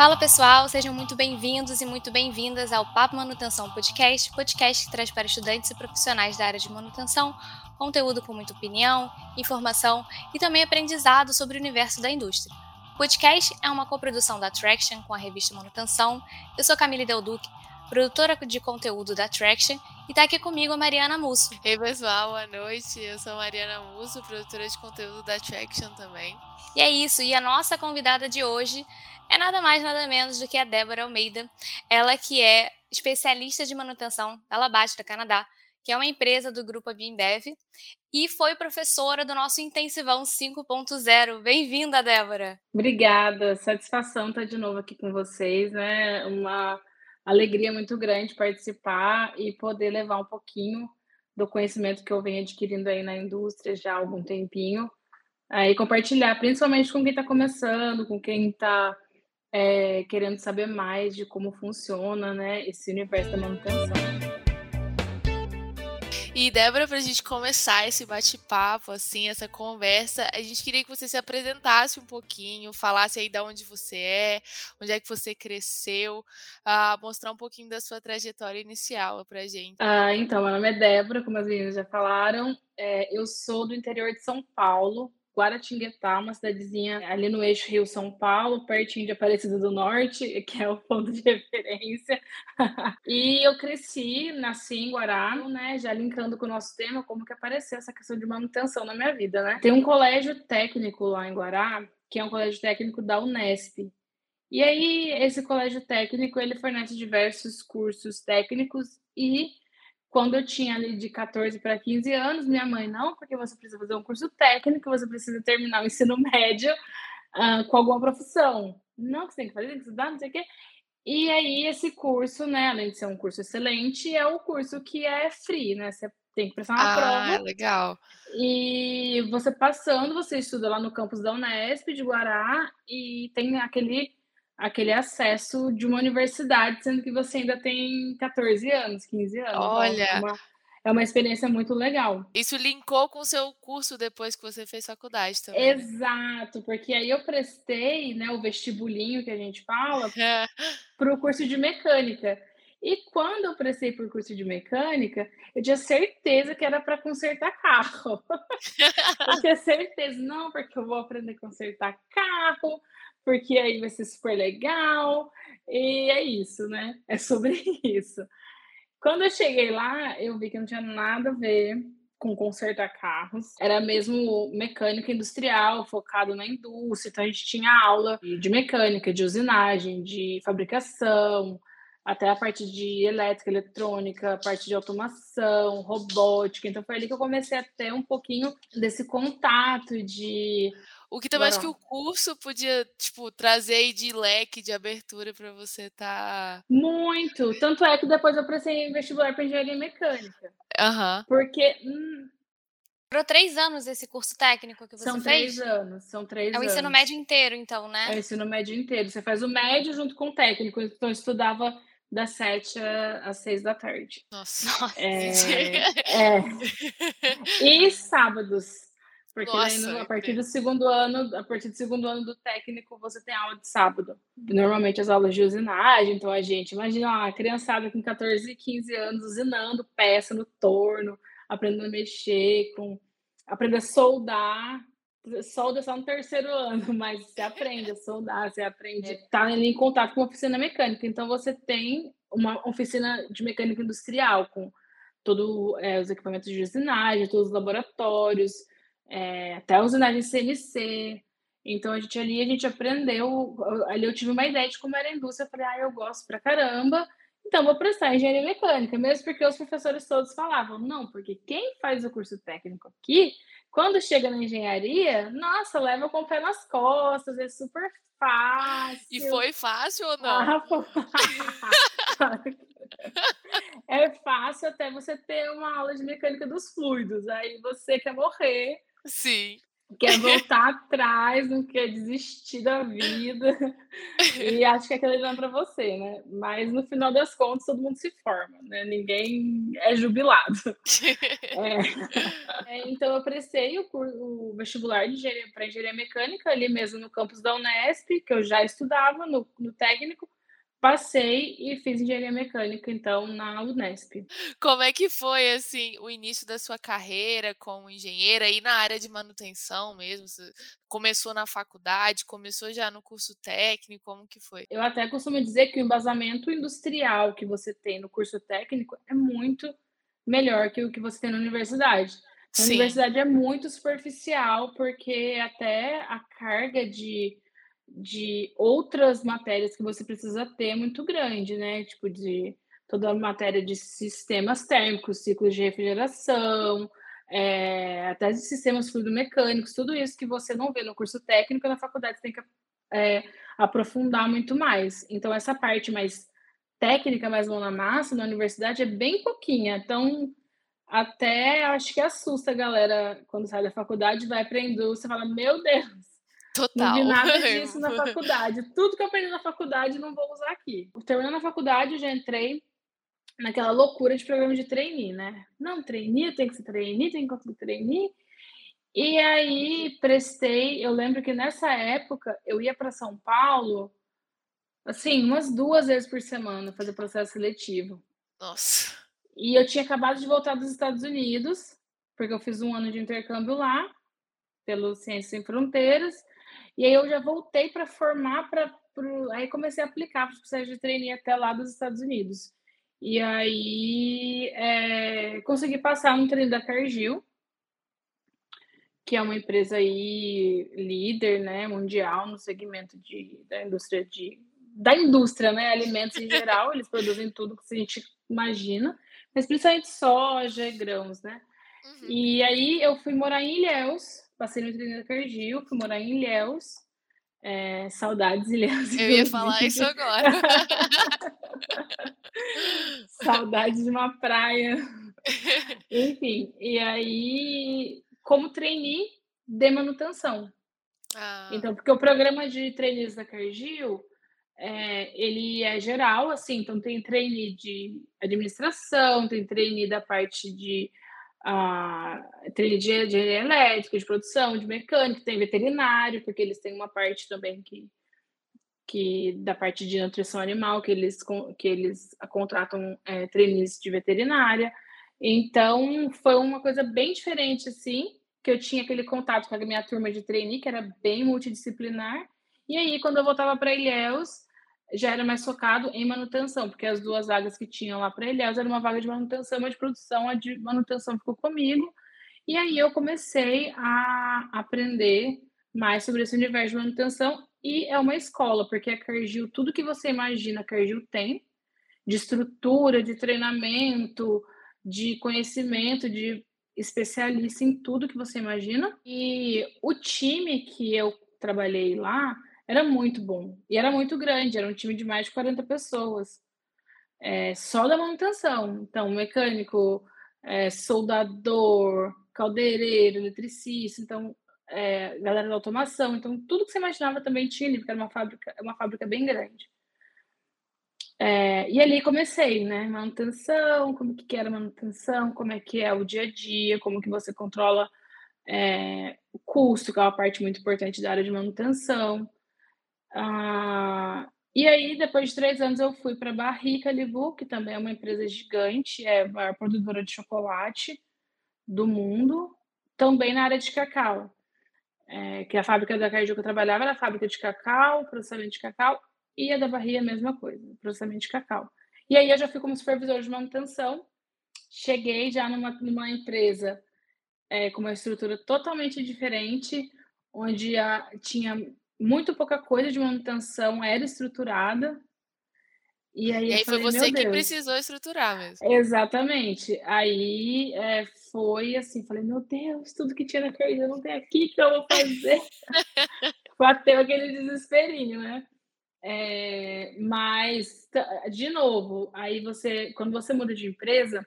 Fala pessoal, sejam muito bem-vindos e muito bem-vindas ao Papo Manutenção Podcast, podcast que traz para estudantes e profissionais da área de manutenção conteúdo com muita opinião, informação e também aprendizado sobre o universo da indústria. O podcast é uma coprodução da Traction com a revista Manutenção. Eu sou Camille Delduc, produtora de conteúdo da Traction, e está aqui comigo a Mariana Musso. Ei pessoal, boa noite. Eu sou a Mariana Musso, produtora de conteúdo da Traction também. E é isso, e a nossa convidada de hoje é nada mais nada menos do que a Débora Almeida, ela que é especialista de manutenção da Labatt, da Canadá, que é uma empresa do grupo Abimbev, e foi professora do nosso Intensivão 5.0. Bem-vinda, Débora. Obrigada, satisfação estar de novo aqui com vocês, né? Uma alegria muito grande participar e poder levar um pouquinho do conhecimento que eu venho adquirindo aí na indústria já há algum tempinho, aí compartilhar, principalmente com quem está começando, com quem está é, querendo saber mais de como funciona, né, esse universo da manutenção. E, Débora, para a gente começar esse bate-papo, assim, essa conversa, a gente queria que você se apresentasse um pouquinho, falasse aí de onde você é, onde é que você cresceu, uh, mostrar um pouquinho da sua trajetória inicial para a gente. Ah, então, meu nome é Débora, como as meninas já falaram, é, eu sou do interior de São Paulo, Guaratinguetá, uma cidadezinha ali no eixo Rio-São Paulo, pertinho de Aparecida do Norte, que é o ponto de referência. e eu cresci, nasci em Guará, né, já linkando com o nosso tema, como que apareceu essa questão de manutenção na minha vida, né? Tem um colégio técnico lá em Guará, que é um colégio técnico da Unesp. E aí, esse colégio técnico, ele fornece diversos cursos técnicos e quando eu tinha ali de 14 para 15 anos, minha mãe, não, porque você precisa fazer um curso técnico, você precisa terminar o ensino médio uh, com alguma profissão. Não, que você tem que fazer, tem que estudar, não sei o quê. E aí, esse curso, né, além de ser um curso excelente, é o curso que é free, né? Você tem que prestar uma ah, prova. legal. E você passando, você estuda lá no campus da Unesp de Guará e tem aquele aquele acesso de uma universidade, sendo que você ainda tem 14 anos, 15 anos. Então, Olha. é, uma, é uma experiência muito legal. Isso linkou com o seu curso depois que você fez faculdade também. Exato, porque aí eu prestei né, o vestibulinho que a gente fala para o curso de mecânica. E quando eu prestei por curso de mecânica, eu tinha certeza que era para consertar carro. eu tinha certeza, não, porque eu vou aprender a consertar carro, porque aí vai ser super legal. E é isso, né? É sobre isso. Quando eu cheguei lá, eu vi que não tinha nada a ver com consertar carros. Era mesmo mecânica industrial, focado na indústria. Então a gente tinha aula de mecânica, de usinagem, de fabricação, até a parte de elétrica, eletrônica, parte de automação, robótica. Então foi ali que eu comecei a ter um pouquinho desse contato de o que também acho que o curso podia, tipo, trazer de leque de abertura para você estar. Tá... Muito! Tanto é que depois eu prestei em vestibular para engenharia mecânica. Aham. Uhum. Porque. Hum, Durou três anos esse curso técnico que você são fez? São três anos, são três É o ensino médio inteiro, então, né? É o ensino médio inteiro. Você faz o médio junto com o técnico. Então, eu estudava das sete às seis da tarde. Nossa. É, é. E sábados. Porque Nossa, daí, a partir do segundo ano, a partir do segundo ano do técnico, você tem aula de sábado. Normalmente as aulas de usinagem, então a gente imagina uma criançada com 14, 15 anos usinando peça no torno, aprendendo a mexer, com aprender a soldar. Solda só no terceiro ano, mas você aprende a soldar, você aprende estar tá em contato com a oficina mecânica. Então você tem uma oficina de mecânica industrial com todos é, os equipamentos de usinagem, todos os laboratórios, é, até a usinagem CNC. Então, a gente ali, a gente aprendeu, ali eu tive uma ideia de como era a indústria, eu falei, ah, eu gosto pra caramba, então vou prestar engenharia mecânica, mesmo porque os professores todos falavam, não, porque quem faz o curso técnico aqui, quando chega na engenharia, nossa, leva com o pé nas costas, é super fácil. E foi fácil ou não? Ah, é fácil até você ter uma aula de mecânica dos fluidos, aí você quer morrer Sim. quer voltar atrás, não quer desistir da vida. E acho que aquilo não é para você, né? Mas no final das contas, todo mundo se forma, né? Ninguém é jubilado. É. É, então, eu prestei o, o vestibular de engenharia para engenharia mecânica ali mesmo no campus da Unesp, que eu já estudava no, no técnico. Passei e fiz engenharia mecânica, então, na Unesp. Como é que foi, assim, o início da sua carreira como engenheira e na área de manutenção mesmo? Você começou na faculdade, começou já no curso técnico, como que foi? Eu até costumo dizer que o embasamento industrial que você tem no curso técnico é muito melhor que o que você tem na universidade. A universidade é muito superficial, porque até a carga de de outras matérias que você precisa ter muito grande, né? Tipo, de toda a matéria de sistemas térmicos, ciclos de refrigeração, é, até de sistemas fluidomecânicos, tudo isso que você não vê no curso técnico, na faculdade você tem que é, aprofundar muito mais. Então, essa parte mais técnica, mais mão na massa, na universidade, é bem pouquinha. Então, até acho que assusta a galera quando sai da faculdade, vai para a indústria, fala, meu Deus, Total. Não vi nada disso na faculdade. Tudo que eu aprendi na faculdade não vou usar aqui. Terminando a faculdade, eu já entrei naquela loucura de programa de trainee, né? Não, trainee, tem que ser trainee, tem que ser trainee. E aí prestei, eu lembro que nessa época eu ia para São Paulo, assim, umas duas vezes por semana fazer processo seletivo. Nossa. E eu tinha acabado de voltar dos Estados Unidos, porque eu fiz um ano de intercâmbio lá, pelo Ciências Sem Fronteiras, e aí eu já voltei para formar para aí comecei a aplicar para os processos de trainee até lá dos Estados Unidos. E aí é, consegui passar no treino da Cargill, que é uma empresa aí líder, né, mundial no segmento de, da indústria de da indústria, né, alimentos em geral, eles produzem tudo que a gente imagina, mas principalmente soja e grãos, né? Uhum. E aí eu fui morar em Ilhéus, passei no treino da Cargill, fui morar em Ilhéus. É, saudades Ilhéus. Eu ia falar isso agora. saudades de uma praia. Enfim, e aí, como trainee de manutenção. Ah. Então, porque o programa de trainees da Cargill, é, ele é geral, assim, então tem trainee de administração, tem trainee da parte de a trilha de engenharia elétrica, de produção, de mecânica, tem veterinário, porque eles têm uma parte também que, que da parte de nutrição animal, que eles, que eles contratam é, de veterinária. Então, foi uma coisa bem diferente, assim, que eu tinha aquele contato com a minha turma de trainee, que era bem multidisciplinar. E aí, quando eu voltava para Ilhéus, já era mais focado em manutenção, porque as duas vagas que tinham lá para ele, era uma vaga de manutenção uma de produção, a de manutenção ficou comigo. E aí eu comecei a aprender mais sobre esse universo de manutenção e é uma escola, porque a Cargill, tudo que você imagina, a Cargill tem, de estrutura, de treinamento, de conhecimento, de especialista em tudo que você imagina. E o time que eu trabalhei lá, era muito bom. E era muito grande, era um time de mais de 40 pessoas. É, só da manutenção. Então, mecânico, é, soldador, caldeireiro, eletricista, então, é, galera da automação. Então, tudo que você imaginava também tinha ali, porque era uma fábrica, uma fábrica bem grande. É, e ali comecei, né? Manutenção, como que era manutenção, como é que é o dia a dia, como que você controla é, o custo, que é uma parte muito importante da área de manutenção. Ah, e aí, depois de três anos, eu fui para Barrica Livu, que também é uma empresa gigante, é a maior produtora de chocolate do mundo, também na área de cacau. É, que a fábrica da Caju que eu trabalhava era a fábrica de cacau, processamento de cacau, e a da Barriga a mesma coisa, processamento de cacau. E aí eu já fui como supervisor de manutenção, cheguei já numa, numa empresa é, com uma estrutura totalmente diferente, onde a, tinha muito pouca coisa de manutenção era estruturada. E aí, e aí falei, foi você que precisou estruturar mesmo. Exatamente. Aí é, foi assim, falei, meu Deus, tudo que tinha na carreira não tem aqui, que eu vou fazer? Bateu aquele desesperinho, né? É, mas, de novo, aí você, quando você muda de empresa,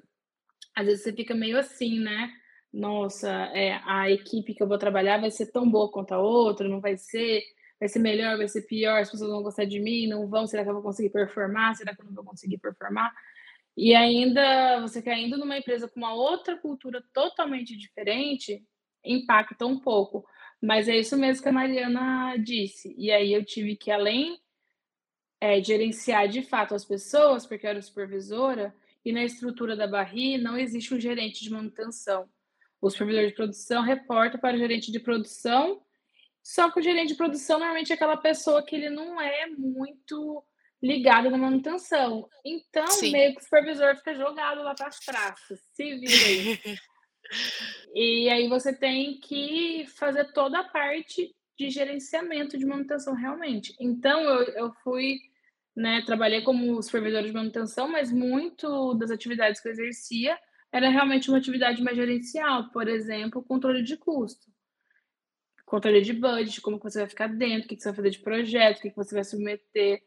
às vezes você fica meio assim, né? nossa, é, a equipe que eu vou trabalhar vai ser tão boa quanto a outra, não vai ser, vai ser melhor, vai ser pior, as pessoas vão gostar de mim, não vão, será que eu vou conseguir performar, será que eu não vou conseguir performar? E ainda, você caindo numa empresa com uma outra cultura totalmente diferente, impacta um pouco. Mas é isso mesmo que a Mariana disse. E aí eu tive que, além é, gerenciar de fato as pessoas, porque eu era supervisora, e na estrutura da Barri não existe um gerente de manutenção. O supervisor de produção reporta para o gerente de produção, só que o gerente de produção normalmente é aquela pessoa que ele não é muito ligado na manutenção. Então, Sim. meio que o supervisor fica jogado lá para as praças. Se vira aí. e aí você tem que fazer toda a parte de gerenciamento de manutenção realmente. Então, eu, eu fui, né, trabalhei como supervisor de manutenção, mas muito das atividades que eu exercia era realmente uma atividade mais gerencial, por exemplo, controle de custo. Controle de budget, como você vai ficar dentro, o que você vai fazer de projeto, o que você vai submeter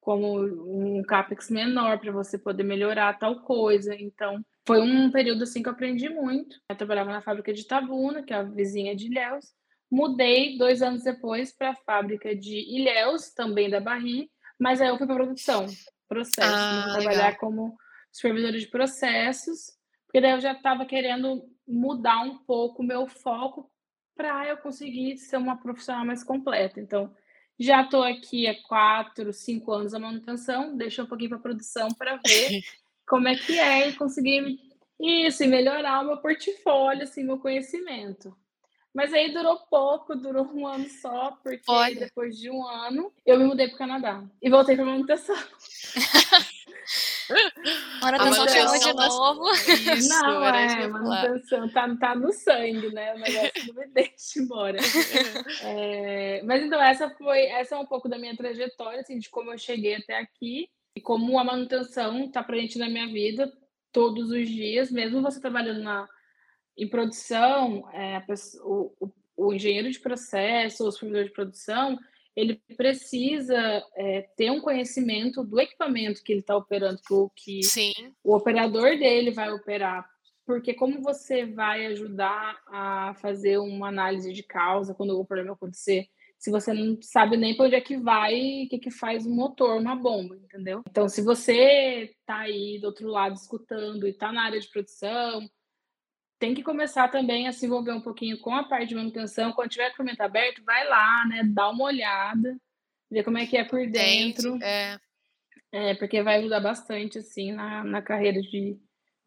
como um capex menor para você poder melhorar tal coisa. Então, foi um período assim que eu aprendi muito. Eu trabalhava na fábrica de Tabuna, que é a vizinha de Ilhéus. Mudei dois anos depois para a fábrica de Ilhéus, também da Barri, mas aí eu fui para produção, processo, ah, trabalhar legal. como supervisora de processos, porque daí eu já estava querendo mudar um pouco o meu foco para eu conseguir ser uma profissional mais completa. Então, já estou aqui há quatro, cinco anos a manutenção, deixa um pouquinho para produção para ver como é que é e conseguir isso e melhorar o meu portfólio, assim, meu conhecimento. Mas aí durou pouco, durou um ano só, porque Olha. depois de um ano eu me mudei para o Canadá e voltei para manutenção. manutenção chegou de novo. Isso, não, é, manutenção tá, tá no sangue, né? O negócio não me deixa embora. é, mas então, essa foi, essa é um pouco da minha trajetória, assim, de como eu cheguei até aqui e como a manutenção tá presente na minha vida todos os dias, mesmo você trabalhando na, em produção, é, o, o, o engenheiro de processo, o supervisor de produção, ele precisa é, ter um conhecimento do equipamento que ele está operando, que, o, que o operador dele vai operar. Porque como você vai ajudar a fazer uma análise de causa quando o problema acontecer, se você não sabe nem para onde é que vai, o que, que faz um motor, uma bomba, entendeu? Então, se você está aí do outro lado escutando e está na área de produção, tem que começar também a se envolver um pouquinho com a parte de manutenção. Quando tiver equipamento aberto, vai lá, né? Dá uma olhada, ver como é que é por dentro. é. é, porque vai ajudar bastante, assim, na, na carreira de,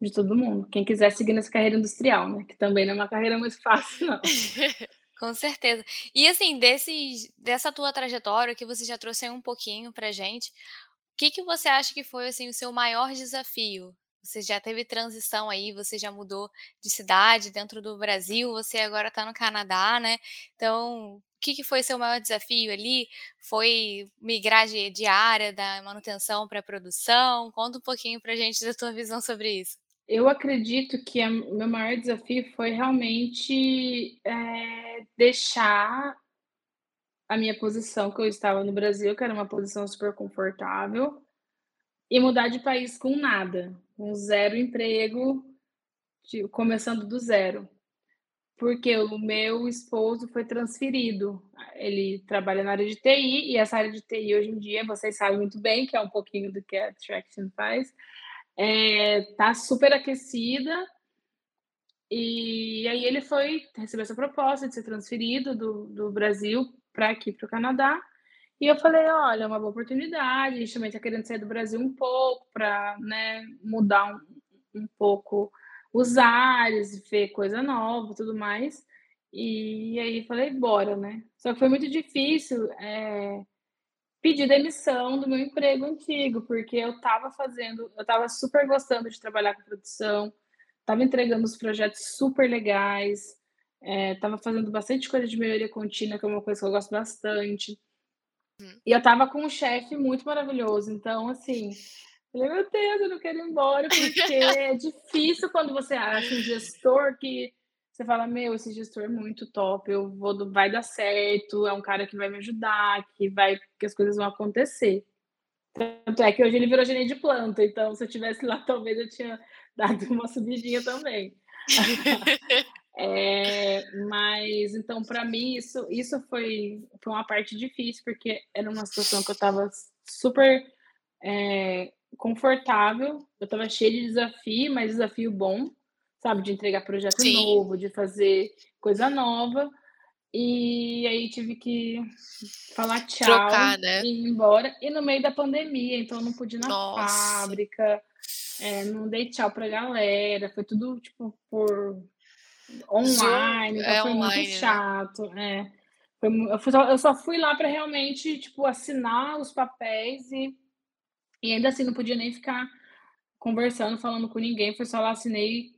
de todo mundo. Quem quiser seguir nessa carreira industrial, né? Que também não é uma carreira muito fácil, não. Com certeza. E assim, desses, dessa tua trajetória que você já trouxe um pouquinho pra gente, o que, que você acha que foi assim, o seu maior desafio você já teve transição aí, você já mudou de cidade dentro do Brasil, você agora está no Canadá, né? Então, o que, que foi seu maior desafio ali? Foi migrar de, de área da manutenção para produção? Conta um pouquinho para a gente da tua visão sobre isso. Eu acredito que o meu maior desafio foi realmente é, deixar a minha posição que eu estava no Brasil, que era uma posição super confortável, e mudar de país com nada, com zero emprego, começando do zero. Porque o meu esposo foi transferido. Ele trabalha na área de TI, e essa área de TI hoje em dia, vocês sabem muito bem, que é um pouquinho do que a Traction faz, é, tá super aquecida. E aí ele foi receber essa proposta de ser transferido do, do Brasil para aqui, para o Canadá. E eu falei, olha, é uma boa oportunidade, a gente também está querendo sair do Brasil um pouco para né, mudar um, um pouco os ares, ver coisa nova tudo mais. E aí falei, bora, né? Só que foi muito difícil é, pedir demissão do meu emprego antigo, porque eu estava fazendo, eu estava super gostando de trabalhar com produção, estava entregando os projetos super legais, estava é, fazendo bastante coisa de melhoria contínua, que é uma coisa que eu gosto bastante. Uhum. E eu tava com um chefe muito maravilhoso. Então, assim, falei, meu Deus, eu não quero ir embora, porque é difícil quando você acha um gestor que você fala, meu, esse gestor é muito top, eu vou, vai dar certo, é um cara que vai me ajudar, que vai, que as coisas vão acontecer. Tanto é que hoje ele virou gerente de planta, então se eu tivesse lá, talvez eu tinha dado uma subidinha também. é, mas então para mim isso isso foi foi uma parte difícil porque era uma situação que eu estava super é, confortável, eu estava cheia de desafio, mas desafio bom, sabe, de entregar projeto Sim. novo, de fazer coisa nova. E aí tive que falar tchau Trocar, né? e ir embora. E no meio da pandemia, então eu não pude ir na Nossa. fábrica, é, não dei tchau pra galera, foi tudo tipo por online, então é foi online, muito né? chato. Né? É. Eu, fui, eu só fui lá para realmente tipo assinar os papéis e, e ainda assim não podia nem ficar conversando, falando com ninguém, foi só lá assinei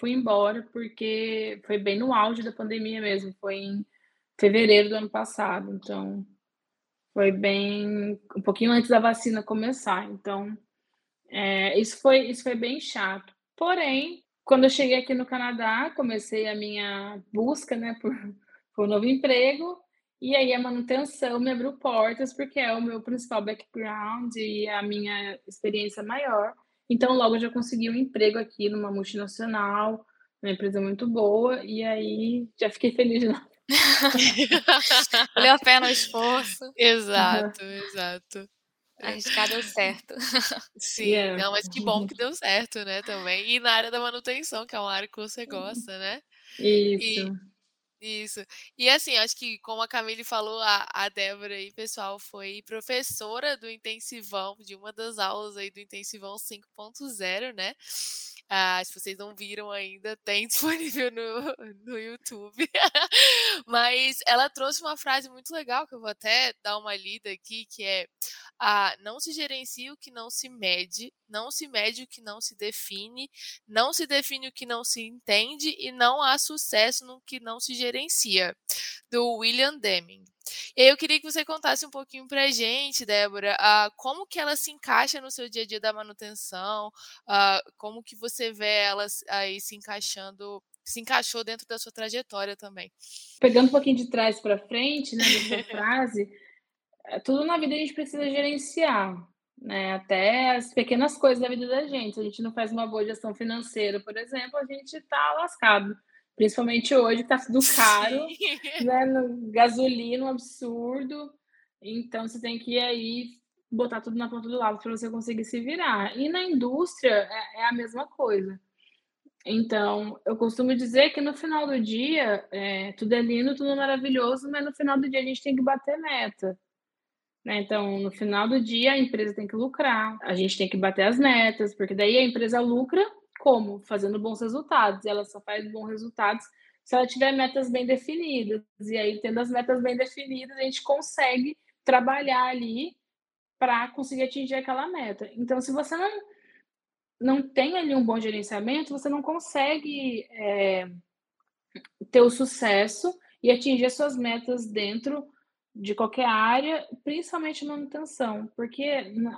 fui embora, porque foi bem no auge da pandemia mesmo, foi em fevereiro do ano passado, então foi bem um pouquinho antes da vacina começar, então é, isso foi isso foi bem chato. Porém, quando eu cheguei aqui no Canadá, comecei a minha busca, né, por, por um novo emprego. E aí a manutenção me abriu portas, porque é o meu principal background e a minha experiência maior. Então, logo já consegui um emprego aqui numa multinacional, uma empresa muito boa, e aí já fiquei feliz de novo. Valeu a pena o esforço. Exato, uhum. exato. Arriscar deu certo. Sim, yeah. não, mas que bom que deu certo, né, também. E na área da manutenção, que é uma área que você gosta, né? Isso. E, isso. E assim, acho que como a Camille falou, a, a Débora aí, pessoal, foi professora do intensivão, de uma das aulas aí do intensivão 5.0, né? Ah, se vocês não viram ainda, tem disponível no, no YouTube. Mas ela trouxe uma frase muito legal que eu vou até dar uma lida aqui, que é ah, não se gerencia o que não se mede, não se mede o que não se define, não se define o que não se entende e não há sucesso no que não se gerencia. Do William Deming. E aí eu queria que você contasse um pouquinho para a gente, Débora, uh, como que ela se encaixa no seu dia a dia da manutenção, uh, como que você vê ela aí se encaixando, se encaixou dentro da sua trajetória também. Pegando um pouquinho de trás para frente, né, dessa frase, tudo na vida a gente precisa gerenciar, né? Até as pequenas coisas da vida da gente. Se a gente não faz uma boa gestão financeira, por exemplo, a gente está lascado. Principalmente hoje, que está tudo caro, né? No, gasolina, um absurdo. Então, você tem que ir aí botar tudo na ponta do lado para você conseguir se virar. E na indústria é, é, a mesma coisa. Então, eu costumo dizer que no final do dia, é, tudo é lindo, tudo é maravilhoso, mas no final do dia a gente tem que bater meta. Né? Então, no final do dia, a empresa tem que lucrar, a gente tem que bater as metas, porque daí a empresa lucra como? Fazendo bons resultados. E ela só faz bons resultados se ela tiver metas bem definidas. E aí, tendo as metas bem definidas, a gente consegue trabalhar ali para conseguir atingir aquela meta. Então, se você não, não tem ali um bom gerenciamento, você não consegue é, ter o sucesso e atingir as suas metas dentro de qualquer área, principalmente manutenção, porque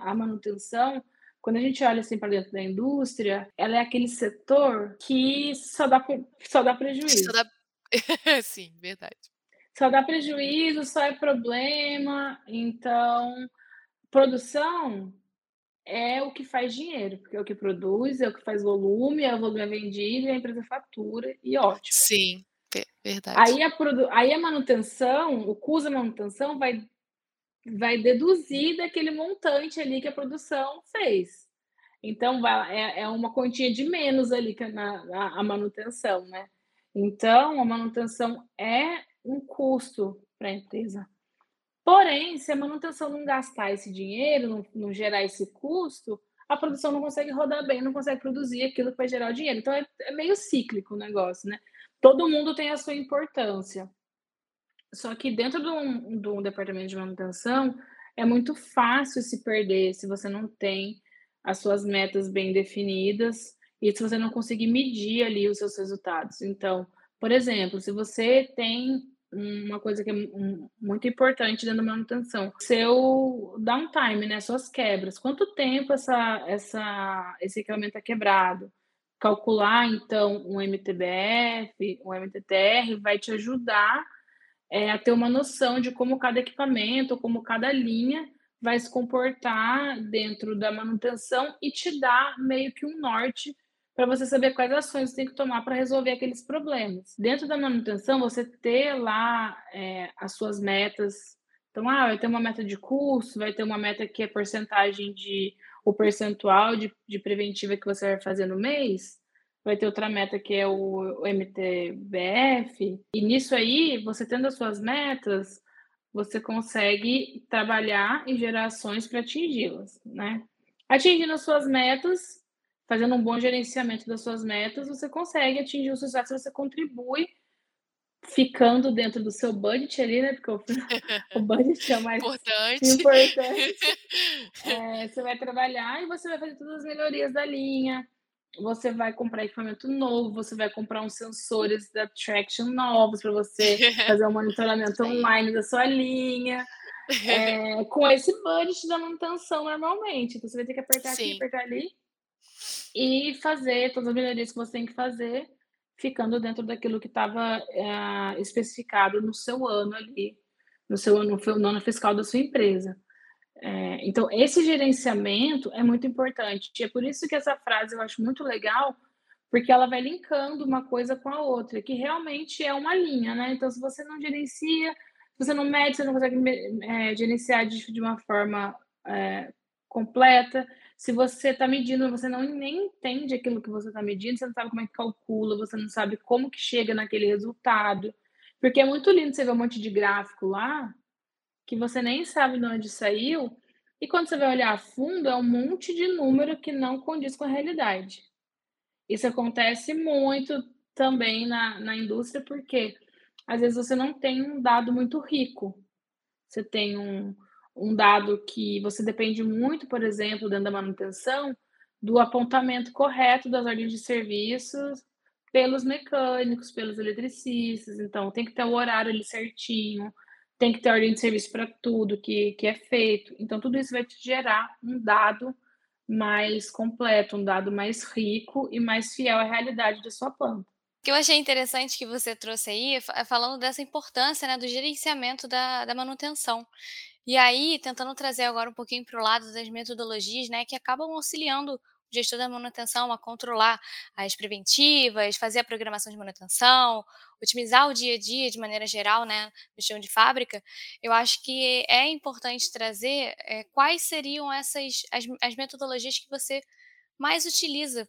a manutenção quando a gente olha assim para dentro da indústria, ela é aquele setor que só dá, só dá prejuízo. Só dá... Sim, verdade. Só dá prejuízo, só é problema. Então, produção é o que faz dinheiro, porque é o que produz, é o que faz volume, é o volume é vendido, a empresa fatura e ótimo. Sim, verdade. Aí a, produ... Aí a manutenção, o custo da manutenção vai vai deduzir daquele montante ali que a produção fez. Então, vai, é, é uma quantia de menos ali que na, na, a manutenção, né? Então, a manutenção é um custo para a empresa. Porém, se a manutenção não gastar esse dinheiro, não, não, gerar esse custo, a produção não consegue rodar bem, não consegue produzir aquilo que vai gerar o dinheiro. Então, é, é meio cíclico o negócio, né? Todo mundo tem a sua importância. Só que dentro de um, de um departamento de manutenção é muito fácil se perder se você não tem as suas metas bem definidas e se você não conseguir medir ali os seus resultados. Então, por exemplo, se você tem uma coisa que é muito importante dentro da manutenção, seu downtime, né, suas quebras. Quanto tempo essa, essa, esse equipamento é quebrado? Calcular, então, um MTBF, um MTTR vai te ajudar é, a ter uma noção de como cada equipamento, como cada linha vai se comportar dentro da manutenção e te dar meio que um norte para você saber quais ações você tem que tomar para resolver aqueles problemas. Dentro da manutenção, você ter lá é, as suas metas. Então, ah, vai ter uma meta de curso, vai ter uma meta que é porcentagem de o percentual de, de preventiva que você vai fazer no mês. Vai ter outra meta que é o, o MTBF. E nisso aí, você tendo as suas metas, você consegue trabalhar e gerar ações para atingi-las, né? Atingindo as suas metas, fazendo um bom gerenciamento das suas metas, você consegue atingir o sucesso, você contribui ficando dentro do seu budget ali, né? Porque o, o budget é o mais importante. importante. É, você vai trabalhar e você vai fazer todas as melhorias da linha. Você vai comprar equipamento novo, você vai comprar uns sensores da Traction novos para você fazer um monitoramento online da sua linha. É, com esse budget da manutenção normalmente. Então você vai ter que apertar Sim. aqui, apertar ali e fazer todas as melhorias que você tem que fazer, ficando dentro daquilo que estava é, especificado no seu ano ali, no seu ano, no ano fiscal da sua empresa. É, então, esse gerenciamento é muito importante. E é por isso que essa frase eu acho muito legal, porque ela vai linkando uma coisa com a outra, que realmente é uma linha, né? Então, se você não gerencia, se você não mede, você não consegue é, gerenciar de, de uma forma é, completa. Se você está medindo, você não nem entende aquilo que você está medindo, você não sabe como é que calcula, você não sabe como que chega naquele resultado. Porque é muito lindo você ver um monte de gráfico lá, que você nem sabe de onde saiu, e quando você vai olhar a fundo, é um monte de número que não condiz com a realidade. Isso acontece muito também na, na indústria, porque às vezes você não tem um dado muito rico. Você tem um, um dado que você depende muito, por exemplo, dentro da manutenção, do apontamento correto das ordens de serviços pelos mecânicos, pelos eletricistas. Então, tem que ter o horário ali certinho, tem que ter ordem de serviço para tudo que, que é feito. Então, tudo isso vai te gerar um dado mais completo, um dado mais rico e mais fiel à realidade da sua planta. O que eu achei interessante que você trouxe aí, é falando dessa importância né, do gerenciamento da, da manutenção. E aí, tentando trazer agora um pouquinho para o lado das metodologias, né, que acabam auxiliando o gestor da manutenção a controlar as preventivas, fazer a programação de manutenção, otimizar o dia a dia de maneira geral, né, no chão de fábrica, eu acho que é importante trazer é, quais seriam essas as, as metodologias que você mais utiliza,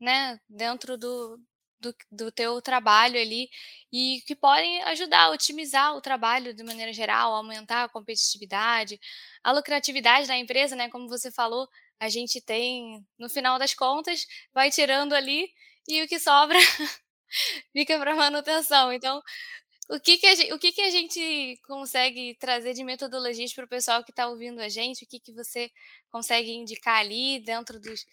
né, dentro do, do, do teu trabalho ali e que podem ajudar a otimizar o trabalho de maneira geral, aumentar a competitividade, a lucratividade da empresa, né? Como você falou, a gente tem, no final das contas, vai tirando ali e o que sobra fica para manutenção. Então, o que, que, gente, o que, que a gente consegue trazer de metodologias para o pessoal que está ouvindo a gente? O que, que você consegue indicar ali dentro dos,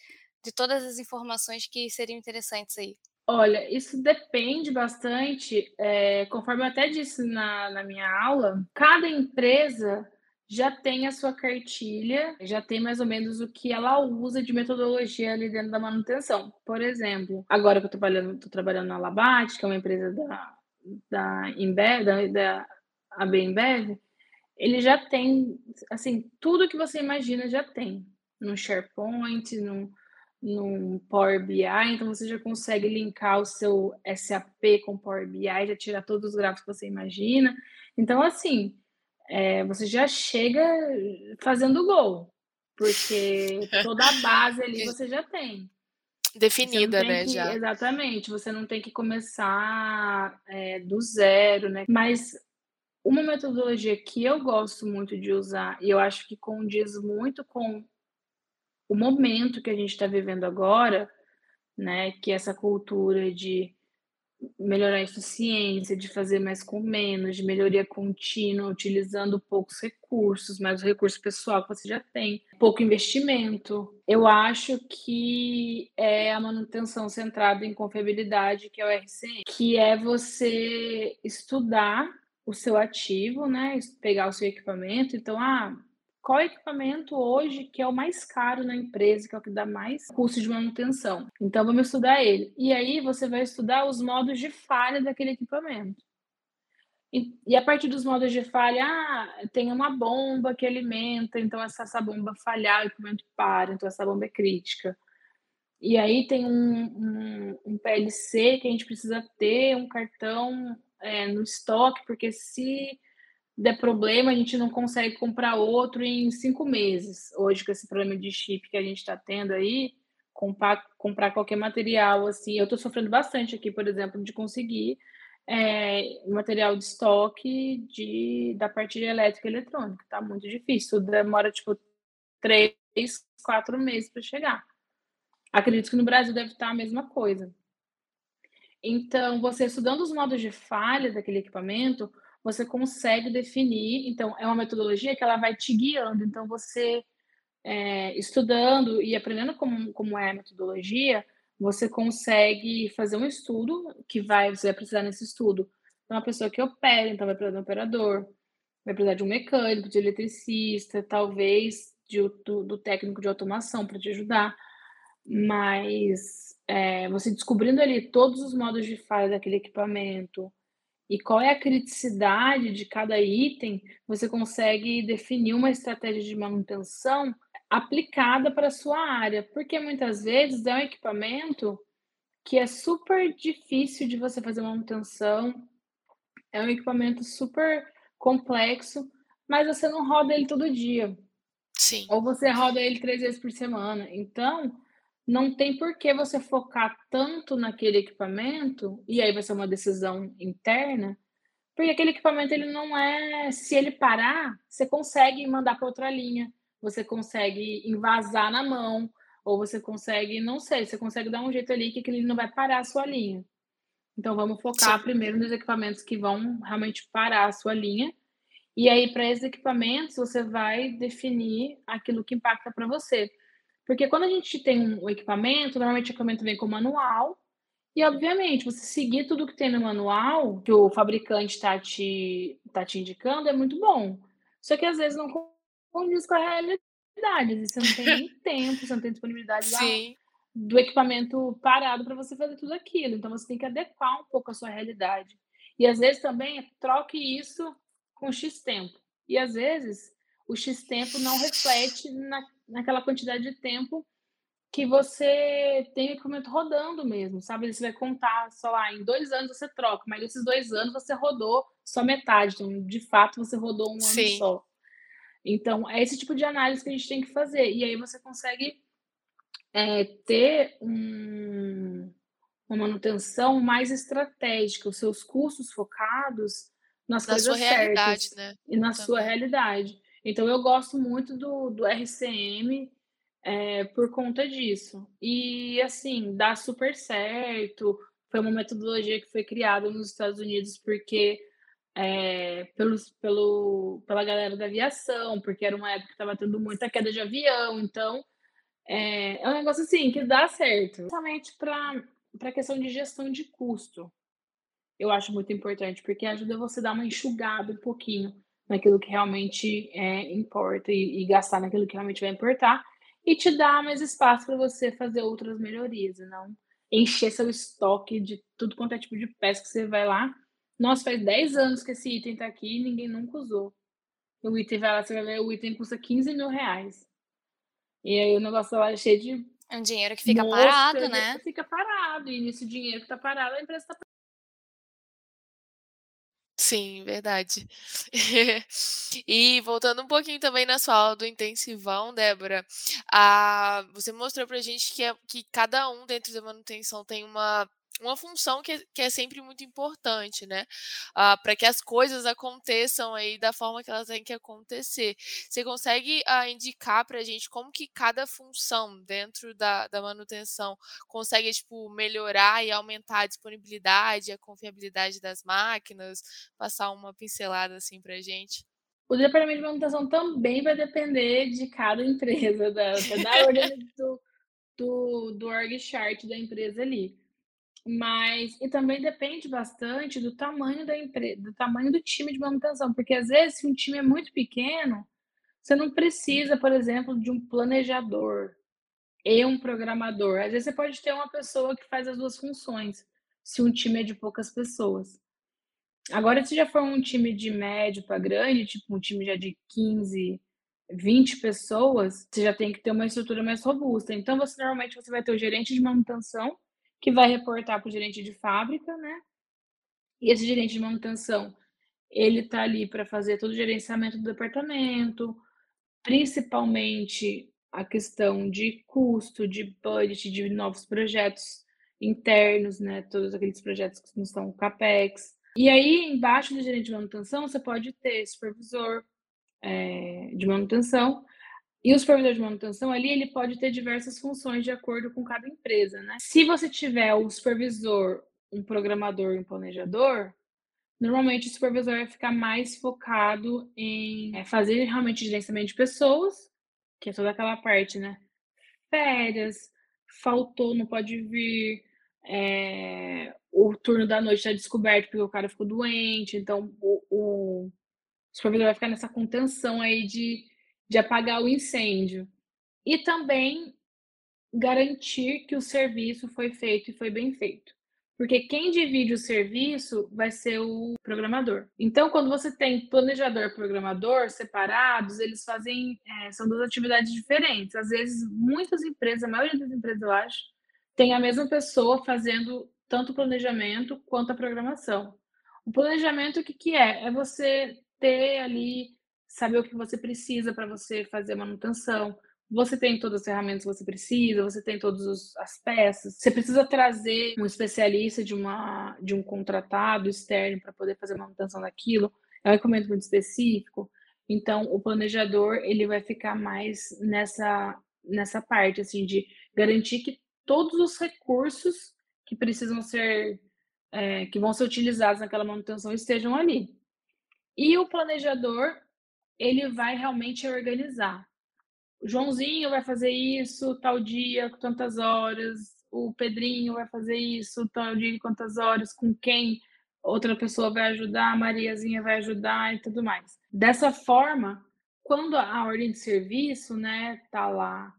de todas as informações que seriam interessantes aí? Olha, isso depende bastante, é, conforme eu até disse na, na minha aula, cada empresa já tem a sua cartilha, já tem mais ou menos o que ela usa de metodologia ali dentro da manutenção. Por exemplo, agora que eu tô trabalhando, tô trabalhando na Labat, que é uma empresa da, da Embev, da, da AB Embev, ele já tem, assim, tudo que você imagina já tem. No SharePoint, no, no Power BI, então você já consegue linkar o seu SAP com Power BI, já tirar todos os gráficos que você imagina. Então, assim, é, você já chega fazendo gol, porque toda a base ali você já tem. Definida, né? Que, já. Exatamente, você não tem que começar é, do zero, né? Mas uma metodologia que eu gosto muito de usar, e eu acho que condiz muito com o momento que a gente está vivendo agora, né, que é essa cultura de melhorar a eficiência, de fazer mais com menos, de melhoria contínua, utilizando poucos recursos, mas o recurso pessoal que você já tem, pouco investimento. Eu acho que é a manutenção centrada em confiabilidade, que é o RCM, que é você estudar o seu ativo, né, pegar o seu equipamento, então, ah, qual equipamento hoje que é o mais caro na empresa, que é o que dá mais custo de manutenção. Então vamos estudar ele. E aí você vai estudar os modos de falha daquele equipamento. E, e a partir dos modos de falha, ah, tem uma bomba que alimenta, então essa, essa bomba falhar, o equipamento para, então essa bomba é crítica. E aí tem um, um, um PLC que a gente precisa ter um cartão é, no estoque, porque se der problema, a gente não consegue comprar outro em cinco meses. Hoje, com esse problema de chip que a gente está tendo aí, comprar, comprar qualquer material, assim, eu estou sofrendo bastante aqui, por exemplo, de conseguir é, material de estoque de, da parte de elétrica e eletrônica. Tá muito difícil. Demora, tipo, três, quatro meses para chegar. Acredito que no Brasil deve estar a mesma coisa. Então, você estudando os modos de falha daquele equipamento, você consegue definir. Então, é uma metodologia que ela vai te guiando. Então, você é, estudando e aprendendo como, como é a metodologia, você consegue fazer um estudo que vai, você vai precisar nesse estudo de uma pessoa que opera, então vai precisar de um operador, vai precisar de um mecânico, de eletricista, talvez de, do, do técnico de automação para te ajudar. Mas é, você descobrindo ali todos os modos de falha daquele equipamento, e qual é a criticidade de cada item, você consegue definir uma estratégia de manutenção aplicada para a sua área, porque muitas vezes é um equipamento que é super difícil de você fazer manutenção, é um equipamento super complexo, mas você não roda ele todo dia. Sim. Ou você roda ele três vezes por semana. Então, não tem por que você focar tanto naquele equipamento, e aí vai ser uma decisão interna, porque aquele equipamento ele não é. Se ele parar, você consegue mandar para outra linha, você consegue invasar na mão, ou você consegue, não sei, você consegue dar um jeito ali que aquele não vai parar a sua linha. Então vamos focar Sim. primeiro nos equipamentos que vão realmente parar a sua linha. E aí, para esses equipamentos, você vai definir aquilo que impacta para você. Porque quando a gente tem um equipamento, normalmente o equipamento vem com manual, e obviamente, você seguir tudo que tem no manual, que o fabricante está te, tá te indicando, é muito bom. Só que às vezes não condiz com a realidade. Você não tem nem tempo, você não tem disponibilidade do equipamento parado para você fazer tudo aquilo. Então você tem que adequar um pouco a sua realidade. E às vezes também troque isso com X tempo. E às vezes o X tempo não reflete na, naquela quantidade de tempo que você tem o equipamento rodando mesmo, sabe? Você vai contar, sei lá, em dois anos você troca, mas esses dois anos você rodou só metade, então de fato você rodou um ano Sim. só. Então, é esse tipo de análise que a gente tem que fazer. E aí você consegue é, ter um, uma manutenção mais estratégica, os seus custos focados nas na coisas certas né? e na Também. sua realidade. Então, eu gosto muito do, do RCM é, por conta disso. E, assim, dá super certo. Foi uma metodologia que foi criada nos Estados Unidos porque é, pelos, pelo, pela galera da aviação, porque era uma época que estava tendo muita queda de avião. Então, é, é um negócio assim que dá certo. Principalmente para a questão de gestão de custo. Eu acho muito importante, porque ajuda você a dar uma enxugada um pouquinho naquilo que realmente é, importa e, e, gastar naquilo que realmente vai importar e te dá mais espaço para você fazer outras melhorias e não encher seu estoque de tudo quanto é tipo de peça que você vai lá. Nossa, faz 10 anos que esse item está aqui e ninguém nunca usou. O item vai lá, você vai ver, o item custa 15 mil reais. E aí o negócio lá é cheio de. É um dinheiro que fica parado, né? Fica parado. E nesse dinheiro que está parado, a empresa está Sim, verdade. E voltando um pouquinho também na sua aula do intensivão, Débora, a, você mostrou pra gente que, é, que cada um dentro da manutenção tem uma uma função que, que é sempre muito importante, né? Ah, para que as coisas aconteçam aí da forma que elas têm que acontecer. Você consegue ah, indicar para a gente como que cada função dentro da, da manutenção consegue, tipo, melhorar e aumentar a disponibilidade, a confiabilidade das máquinas? Passar uma pincelada assim para a gente. O departamento de manutenção também vai depender de cada empresa, da, da ordem do, do, do org chart da empresa ali. Mas e também depende bastante do tamanho da empresa, do tamanho do time de manutenção, porque às vezes se um time é muito pequeno, você não precisa, por exemplo, de um planejador e um programador. Às vezes você pode ter uma pessoa que faz as duas funções, se um time é de poucas pessoas. Agora, se já for um time de médio para grande, tipo um time já de 15 20 pessoas, você já tem que ter uma estrutura mais robusta. Então, você normalmente você vai ter o gerente de manutenção, que vai reportar para o gerente de fábrica, né? E esse gerente de manutenção, ele está ali para fazer todo o gerenciamento do departamento, principalmente a questão de custo, de budget, de novos projetos internos, né? Todos aqueles projetos que não estão CAPEX. E aí, embaixo do gerente de manutenção, você pode ter supervisor é, de manutenção. E o supervisor de manutenção ali, ele pode ter diversas funções de acordo com cada empresa, né? Se você tiver o supervisor, um programador e um planejador, normalmente o supervisor vai ficar mais focado em é, fazer realmente gerenciamento de pessoas, que é toda aquela parte, né? Férias, faltou, não pode vir, é, o turno da noite está descoberto porque o cara ficou doente, então o, o supervisor vai ficar nessa contenção aí de, de apagar o incêndio. E também garantir que o serviço foi feito e foi bem feito. Porque quem divide o serviço vai ser o programador. Então, quando você tem planejador e programador separados, eles fazem. É, são duas atividades diferentes. Às vezes, muitas empresas, a maioria das empresas, eu acho, tem a mesma pessoa fazendo tanto o planejamento quanto a programação. O planejamento, o que, que é? É você ter ali, saber o que você precisa para você fazer a manutenção. Você tem todas as ferramentas que você precisa, você tem todas as peças. Você precisa trazer um especialista de, uma, de um contratado externo para poder fazer a manutenção daquilo. É um equipamento muito específico. Então, o planejador ele vai ficar mais nessa, nessa parte assim de garantir que todos os recursos que precisam ser, é, que vão ser utilizados naquela manutenção estejam ali. E o planejador, ele vai realmente organizar. O Joãozinho vai fazer isso tal dia, com tantas horas. O Pedrinho vai fazer isso tal dia, quantas horas, com quem outra pessoa vai ajudar, a Mariazinha vai ajudar e tudo mais. Dessa forma, quando a ordem de serviço, né, tá lá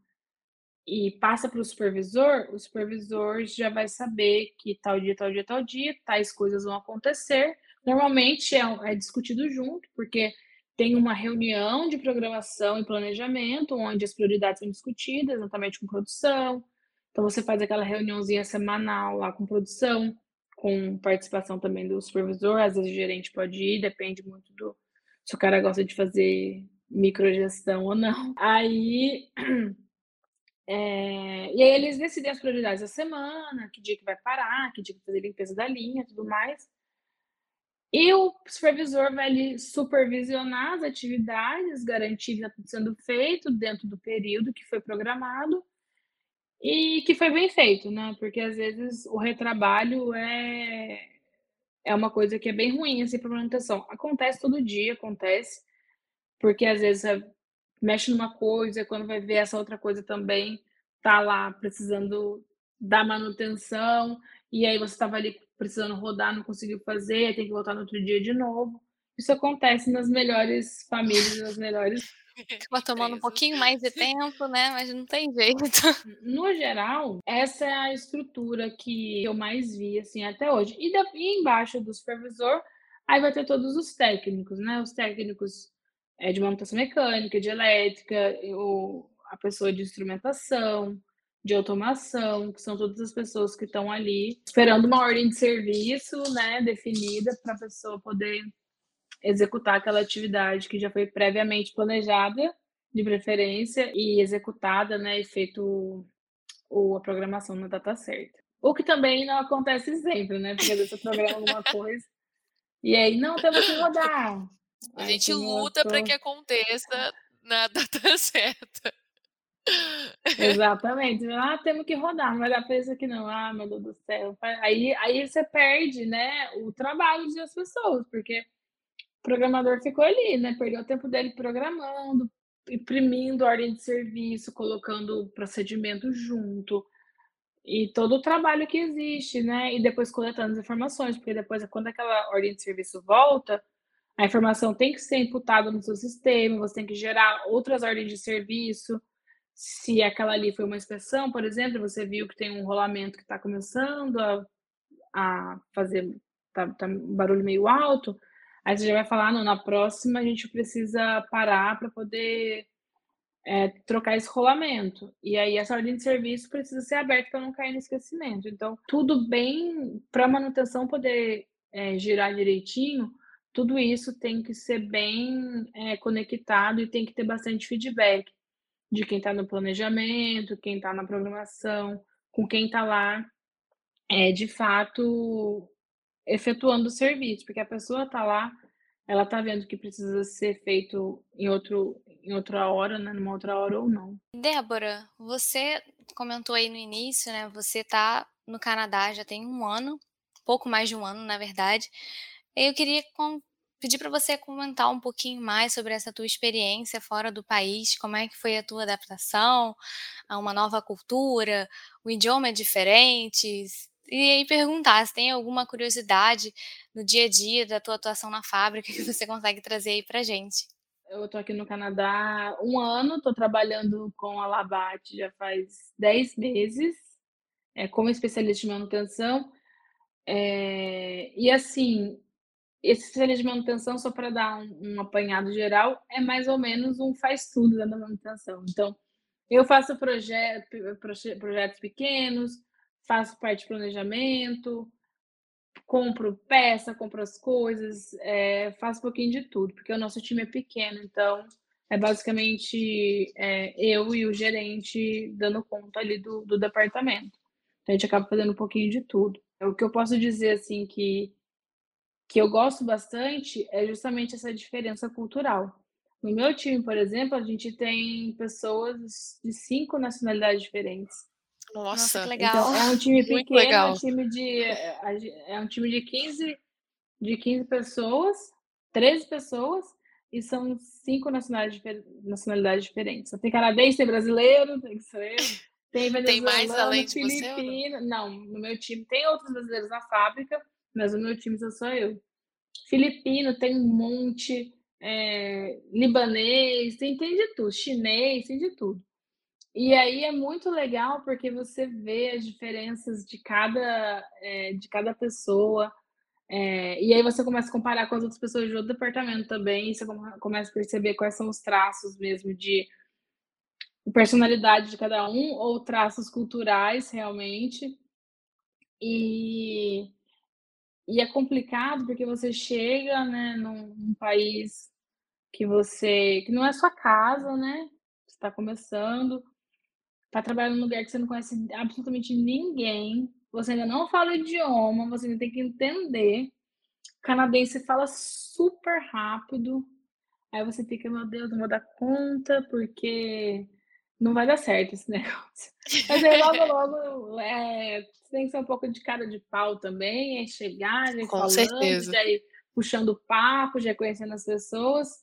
e passa para o supervisor, o supervisor já vai saber que tal dia, tal dia, tal dia, tais coisas vão acontecer. Normalmente é, é discutido junto, porque tem uma reunião de programação e planejamento, onde as prioridades são discutidas, exatamente com produção. Então, você faz aquela reuniãozinha semanal lá com produção, com participação também do supervisor, às vezes o gerente pode ir, depende muito do se o cara gosta de fazer microgestão ou não. Aí É, e aí eles decidem as prioridades da semana, que dia que vai parar, que dia que vai fazer limpeza da linha, tudo mais. E o supervisor vai ali supervisionar as atividades, garantir que está sendo feito dentro do período que foi programado e que foi bem feito, né? Porque às vezes o retrabalho é, é uma coisa que é bem ruim assim para manutenção. Acontece todo dia, acontece, porque às vezes mexe numa coisa, quando vai ver essa outra coisa também tá lá precisando da manutenção, e aí você estava ali precisando rodar, não conseguiu fazer, tem que voltar no outro dia de novo. Isso acontece nas melhores famílias, nas melhores. Acaba tomando um pouquinho mais de tempo, né? Mas não tem jeito. No geral, essa é a estrutura que eu mais vi, assim, até hoje. E, da, e embaixo do supervisor, aí vai ter todos os técnicos, né? Os técnicos é, de manutenção mecânica, de elétrica, o, a pessoa de instrumentação, de automação, que são todas as pessoas que estão ali esperando uma ordem de serviço, né, definida para a pessoa poder executar aquela atividade que já foi previamente planejada, de preferência, e executada, né, e feito o, a programação na data certa. O que também não acontece sempre, né, porque às vezes você programa alguma coisa e aí, não, temos que rodar. A gente luta para que aconteça na data certa. Exatamente. Ah, temos que rodar, não vai dar peso aqui não. Ah, meu Deus do céu. Aí, aí você perde, né, o trabalho das pessoas, porque o programador ficou ali, né, perdeu o tempo dele programando, imprimindo ordem de serviço, colocando o procedimento junto, e todo o trabalho que existe, né, e depois coletando as informações, porque depois, quando aquela ordem de serviço volta, a informação tem que ser imputada no seu sistema, você tem que gerar outras ordens de serviço. Se aquela ali foi uma inspeção, por exemplo, você viu que tem um rolamento que está começando a, a fazer tá, tá, um barulho meio alto, aí você já vai falar, não, na próxima a gente precisa parar para poder é, trocar esse rolamento. E aí essa ordem de serviço precisa ser aberta para não cair no esquecimento. Então, tudo bem para a manutenção poder é, girar direitinho, tudo isso tem que ser bem é, conectado e tem que ter bastante feedback de quem está no planejamento, quem está na programação, com quem está lá, é, de fato, efetuando o serviço, porque a pessoa está lá, ela está vendo que precisa ser feito em, outro, em outra hora, né, numa outra hora ou não. Débora, você comentou aí no início, né, você está no Canadá já tem um ano, pouco mais de um ano, na verdade. Eu queria pedir para você comentar um pouquinho mais sobre essa tua experiência fora do país, como é que foi a tua adaptação a uma nova cultura, o idioma é diferente, e aí perguntar se tem alguma curiosidade no dia a dia da tua atuação na fábrica que você consegue trazer aí para gente. Eu estou aqui no Canadá um ano, estou trabalhando com a Labat já faz 10 meses, é, como especialista de manutenção. É, e assim, esse especialista de manutenção, só para dar um, um, apanhado geral, é mais ou menos um faz-tudo da manutenção. Então, eu faço projeto, projetos pequenos, faço parte de planejamento, compro peça, compro as coisas, é, faço um pouquinho de tudo, porque o nosso time é pequeno, então é basicamente é, eu e o gerente dando conta ali do, do departamento. Então a gente acaba fazendo um pouquinho de tudo. O que eu posso dizer, assim, que que eu gosto bastante é justamente essa diferença cultural. No meu time, por exemplo, a gente tem pessoas de cinco nacionalidades diferentes. Nossa, Nossa que legal. Então, é um time pequeno, legal. é um time de é um time de 15 de 15 pessoas, 13 pessoas e são cinco nacionalidades, nacionalidades diferentes. Tem canadense, tem brasileiro, tem que ser tem venezuelano, tem mais além de filipino. Você, não? não, no meu time tem outros brasileiros na fábrica, mas o meu time só sou eu. Filipino tem um monte, é, libanês, tem, tem de tudo, chinês, tem de tudo. E aí é muito legal porque você vê as diferenças de cada, é, de cada pessoa. É, e aí você começa a comparar com as outras pessoas de outro departamento também, você começa a perceber quais são os traços mesmo de personalidade de cada um, ou traços culturais realmente. E, e é complicado porque você chega, né, num, num país que você que não é sua casa, né? Você está começando, está trabalhando num lugar que você não conhece absolutamente ninguém, você ainda não fala o idioma, você ainda tem que entender. Canadense fala super rápido. Aí você fica, meu Deus, não vou dar conta, porque não vai dar certo esse negócio. Mas aí logo, logo, é, tem que ser um pouco de cara de pau também, é chegar, já Com falando, certeza. já ir puxando papo, já conhecendo as pessoas.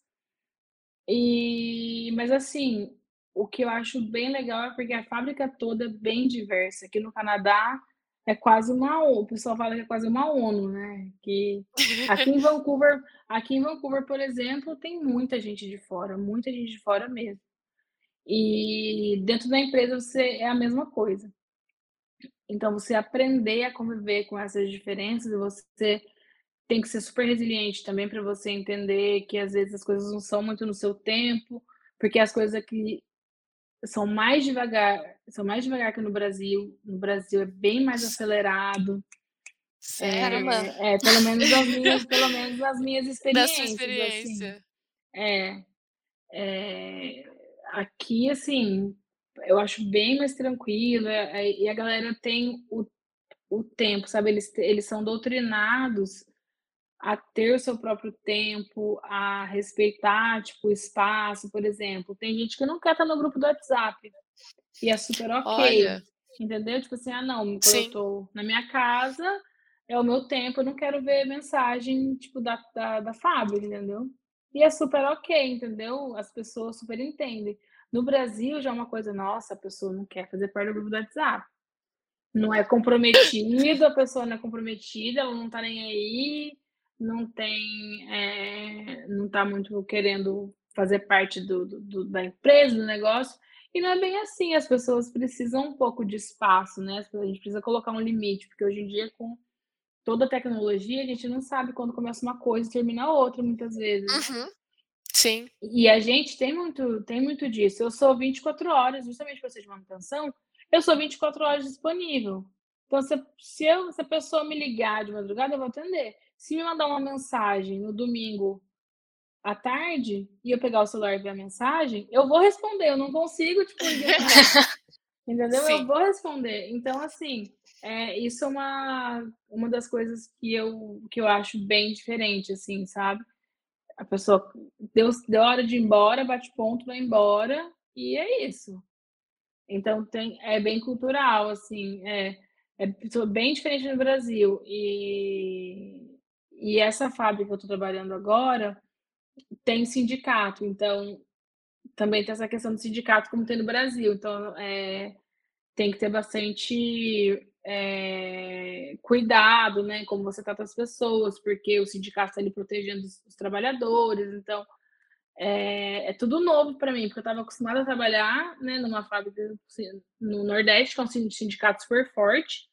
E, mas assim, o que eu acho bem legal é porque a fábrica toda é bem diversa. Aqui no Canadá é quase uma o pessoal fala que é quase uma ONU, né? Que aqui em Vancouver, aqui em Vancouver, por exemplo, tem muita gente de fora, muita gente de fora mesmo. E dentro da empresa você é a mesma coisa. Então você aprender a conviver com essas diferenças, você tem que ser super resiliente também para você entender que às vezes as coisas não são muito no seu tempo, porque as coisas aqui são mais devagar, são mais devagar que no Brasil. No Brasil é bem mais acelerado. Sério? É, é, pelo menos as minhas, pelo menos as minhas experiências. Da sua assim. experiência. Assim. É, é, aqui, assim, eu acho bem mais tranquilo, é, é, e a galera tem o, o tempo, sabe? Eles, eles são doutrinados a ter o seu próprio tempo, a respeitar, tipo, o espaço, por exemplo. Tem gente que não quer estar no grupo do WhatsApp, e é super ok, Olha. entendeu? Tipo assim, ah, não, quando Sim. eu tô na minha casa, é o meu tempo, eu não quero ver mensagem, tipo, da, da, da fábrica, entendeu? E é super ok, entendeu? As pessoas super entendem. No Brasil já é uma coisa, nossa, a pessoa não quer fazer parte do grupo do WhatsApp. Não é comprometido, a pessoa não é comprometida, ela não tá nem aí, não tem, é, não tá muito querendo fazer parte do, do, da empresa, do negócio. E não é bem assim, as pessoas precisam um pouco de espaço, né? A gente precisa colocar um limite, porque hoje em dia, com toda a tecnologia, a gente não sabe quando começa uma coisa e termina outra, muitas vezes. Uhum. Sim. E a gente tem muito, tem muito disso. Eu sou 24 horas, justamente para ser de manutenção, eu sou 24 horas disponível. Então, se, se, eu, se a pessoa me ligar de madrugada, eu vou atender. Se me mandar uma mensagem no domingo à tarde e eu pegar o celular e ver a mensagem, eu vou responder. Eu não consigo, tipo, entendeu? Sim. Eu vou responder. Então, assim, é, isso é uma, uma das coisas que eu, que eu acho bem diferente, assim, sabe? A pessoa deu, deu hora de ir embora, bate ponto, vai embora, e é isso. Então tem, é bem cultural, assim, é, é bem diferente no Brasil. E, e essa fábrica que eu estou trabalhando agora tem sindicato, então também tem essa questão do sindicato como tem no Brasil. Então é, tem que ter bastante é, cuidado, né, como você trata as pessoas, porque o sindicato está ali protegendo os, os trabalhadores, então é, é tudo novo para mim, porque eu estava acostumada a trabalhar, né, numa fábrica assim, no Nordeste, que é um sindicato super forte,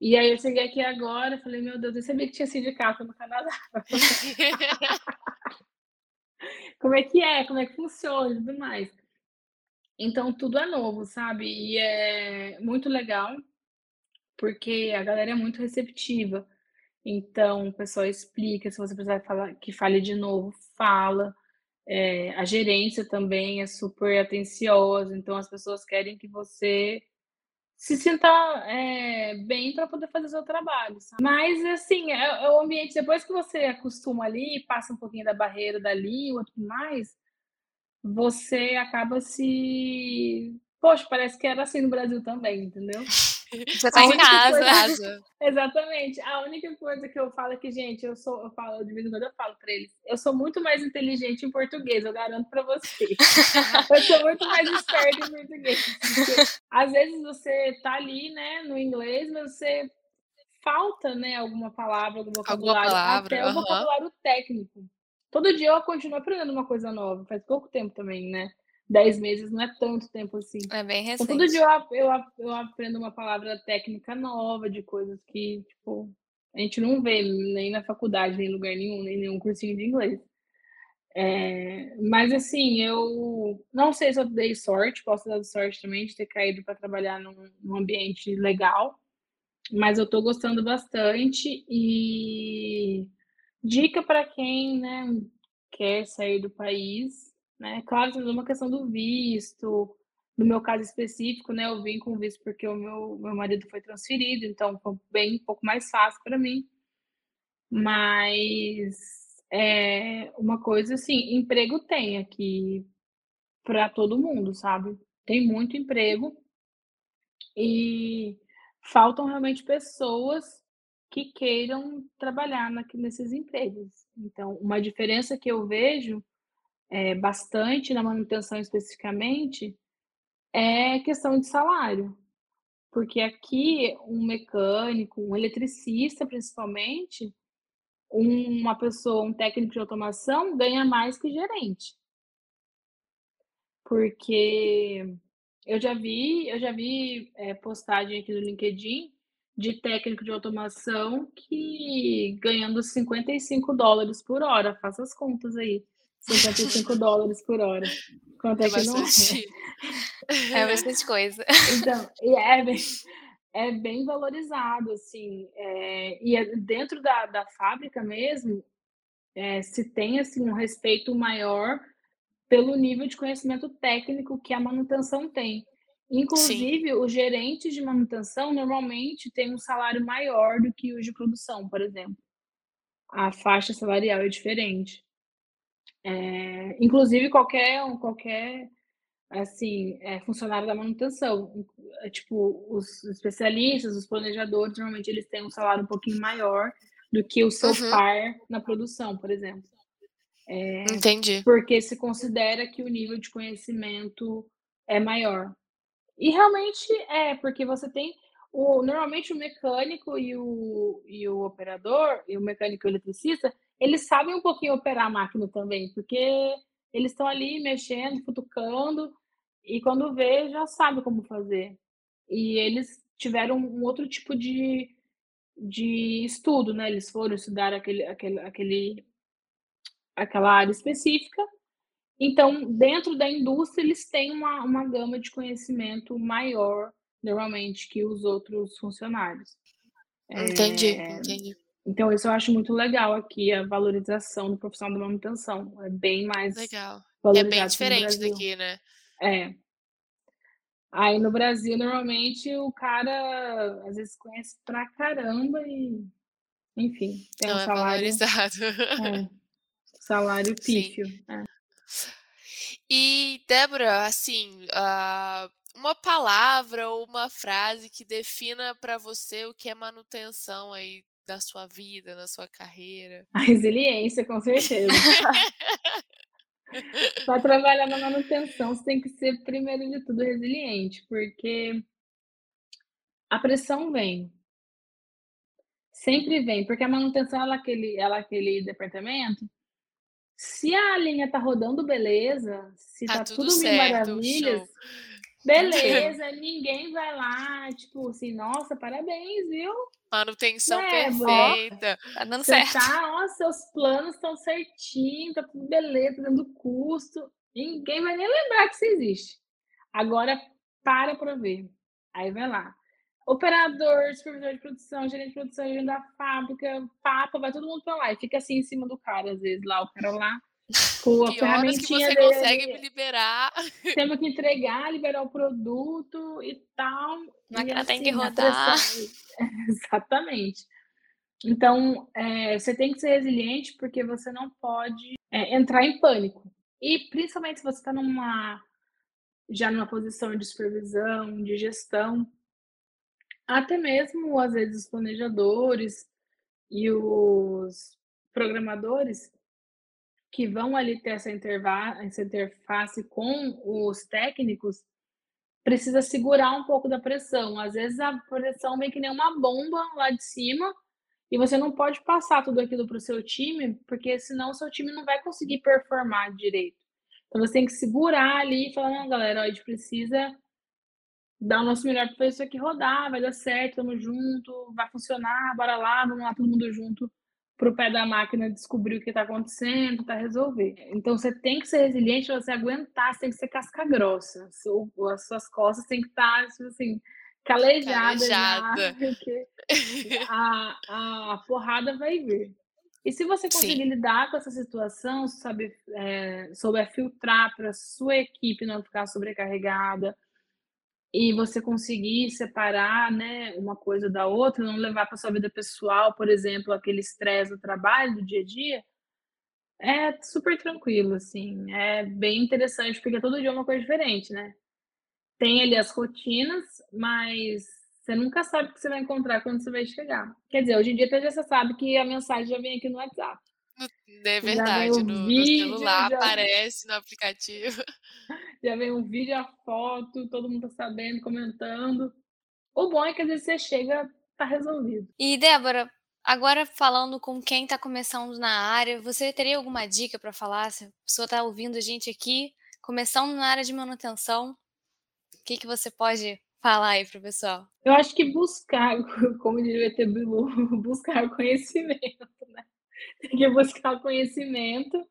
e aí eu cheguei aqui agora, falei, meu Deus, eu sabia que tinha sindicato no Canadá. como é que é, como é que funciona e tudo mais. Então tudo é novo, sabe? E é muito legal porque a galera é muito receptiva. Então, o pessoal explica, se você precisar falar, que fale de novo, fala. É, a gerência também é super atenciosa, então as pessoas querem que você se sinta é, bem para poder fazer o seu trabalho. Sabe? Mas, assim, é, é, o ambiente, depois que você acostuma ali, passa um pouquinho da barreira da língua e tudo mais, você acaba se. Poxa, parece que era assim no Brasil também, entendeu? Você tá em casa. Coisa... Exatamente. A única coisa que eu falo é que, gente, eu sou, eu falo, de vez em quando eu falo pra eles, eu sou muito mais inteligente em português, eu garanto pra vocês. eu sou muito mais esperta em português. Porque, às vezes você tá ali, né, no inglês, mas você falta, né, alguma palavra, algum vocabulário, alguma palavra, até uh -huh. o vocabulário técnico. Todo dia eu continuo aprendendo uma coisa nova, faz pouco tempo também, né? 10 meses não é tanto tempo assim. É bem recente. Então, todo dia eu, eu, eu aprendo uma palavra técnica nova, de coisas que, tipo, a gente não vê nem na faculdade, nem em lugar nenhum, nem nenhum cursinho de inglês. É, mas assim, eu não sei se eu dei sorte, posso dar sorte também de ter caído para trabalhar num, num, ambiente legal, mas eu estou gostando bastante e dica para quem né, quer sair do país né? Claro, tem uma questão do visto. No meu caso específico, né, eu vim com visto porque o meu, meu marido foi transferido, então foi bem um pouco mais fácil para mim. Mas é uma coisa assim, emprego tem aqui para todo mundo, sabe? Tem muito emprego e faltam realmente pessoas que queiram trabalhar nesses empregos. Então, uma diferença que eu vejo é, bastante na manutenção especificamente é questão de salário. Porque aqui um mecânico, um eletricista principalmente, uma pessoa, um técnico de automação ganha mais que gerente. Porque eu já vi, eu já vi é, postagem aqui no LinkedIn de técnico de automação que ganhando 55 dólares por hora, faça as contas aí. 55 dólares por hora. Quanto é, é que não é? É bastante coisa. Então, e é bem, é bem valorizado, assim. É, e é dentro da, da fábrica mesmo, é, se tem assim, um respeito maior pelo nível de conhecimento técnico que a manutenção tem. Inclusive, Sim. os gerentes de manutenção normalmente têm um salário maior do que os de produção, por exemplo. A faixa salarial é diferente. É, inclusive qualquer qualquer assim é, funcionário da manutenção, é, tipo os especialistas, os planejadores, normalmente eles têm um salário um pouquinho maior do que o seu uhum. par na produção, por exemplo. É, Entendi. Porque se considera que o nível de conhecimento é maior. E realmente é, porque você tem o, normalmente o mecânico e o, e o operador, e o mecânico e o eletricista, eles sabem um pouquinho operar a máquina também, porque eles estão ali mexendo, futucando, e quando vê, já sabe como fazer. E eles tiveram um outro tipo de, de estudo, né? Eles foram estudar aquele, aquele, aquele aquela área específica. Então, dentro da indústria, eles têm uma, uma gama de conhecimento maior, normalmente, que os outros funcionários. Entendi, é... entendi. Então, isso eu acho muito legal aqui, a valorização do profissional da manutenção. É bem mais. Legal. É bem diferente daqui, né? É. Aí no Brasil, normalmente, o cara às vezes conhece pra caramba e, enfim, tem Não um é salário. valorizado. É, salário pífio. É. E, Débora, assim, uh, uma palavra ou uma frase que defina para você o que é manutenção aí da sua vida, na sua carreira? A resiliência, com certeza. Para trabalhar na manutenção, você tem que ser, primeiro de tudo, resiliente, porque a pressão vem. Sempre vem, porque a manutenção ela é aquele, ela é aquele departamento. Se a linha tá rodando beleza, se tá, tá tudo, tudo mil maravilhas, show. Beleza, ninguém vai lá, tipo assim, nossa, parabéns, viu? Manutenção é, perfeita. Tá dando certo. Tá, ó, seus planos estão certinho, tá tudo beleza, tá dando custo. Ninguém vai nem lembrar que você existe. Agora, para para ver. Aí vai lá. Operador, supervisor de produção, gerente de produção, gerente da fábrica, papa, vai todo mundo para lá. E fica assim em cima do cara, às vezes, lá, o cara lá com a que ferramentinha que você dele, consegue me liberar. Temos que entregar, liberar o produto e tal. A máquina assim, tem que rodar. Exatamente. Então, é, você tem que ser resiliente porque você não pode é, entrar em pânico. E principalmente se você está numa já numa posição de supervisão, de gestão, até mesmo às vezes os planejadores e os programadores que vão ali ter essa, essa interface com os técnicos, precisa segurar um pouco da pressão. Às vezes a pressão vem que nem uma bomba lá de cima e você não pode passar tudo aquilo para o seu time, porque senão o seu time não vai conseguir performar direito. Então você tem que segurar ali e falar, não, galera, a gente precisa dar o nosso melhor para isso aqui rodar, vai dar certo, tamo junto, vai funcionar, bora lá, vamos lá todo mundo junto para o pé da máquina descobrir o que está acontecendo, para resolver. Então você tem que ser resiliente, você aguentar, você tem que ser casca grossa. As suas costas têm que estar tá, tipo assim, calejadas Calejada. já, porque a, a porrada vai vir. E se você conseguir Sim. lidar com essa situação, sabe, é, souber filtrar para sua equipe não ficar sobrecarregada, e você conseguir separar, né, uma coisa da outra, não levar para sua vida pessoal, por exemplo, aquele estresse do trabalho, do dia a dia, é super tranquilo, assim, é bem interessante, porque todo dia é uma coisa diferente, né? Tem ali as rotinas, mas você nunca sabe o que você vai encontrar quando você vai chegar. Quer dizer, hoje em dia até já sabe que a mensagem já vem aqui no WhatsApp. É verdade, no, vídeo, no, celular já... aparece no aplicativo. Já vem um vídeo, a foto, todo mundo tá sabendo, comentando. O bom é que às vezes você chega, tá resolvido. E Débora, agora falando com quem tá começando na área, você teria alguma dica para falar? Se a pessoa tá ouvindo a gente aqui, começando na área de manutenção, o que, que você pode falar aí pro pessoal? Eu acho que buscar, como diria o Bilu, buscar conhecimento? tem que buscar conhecimento,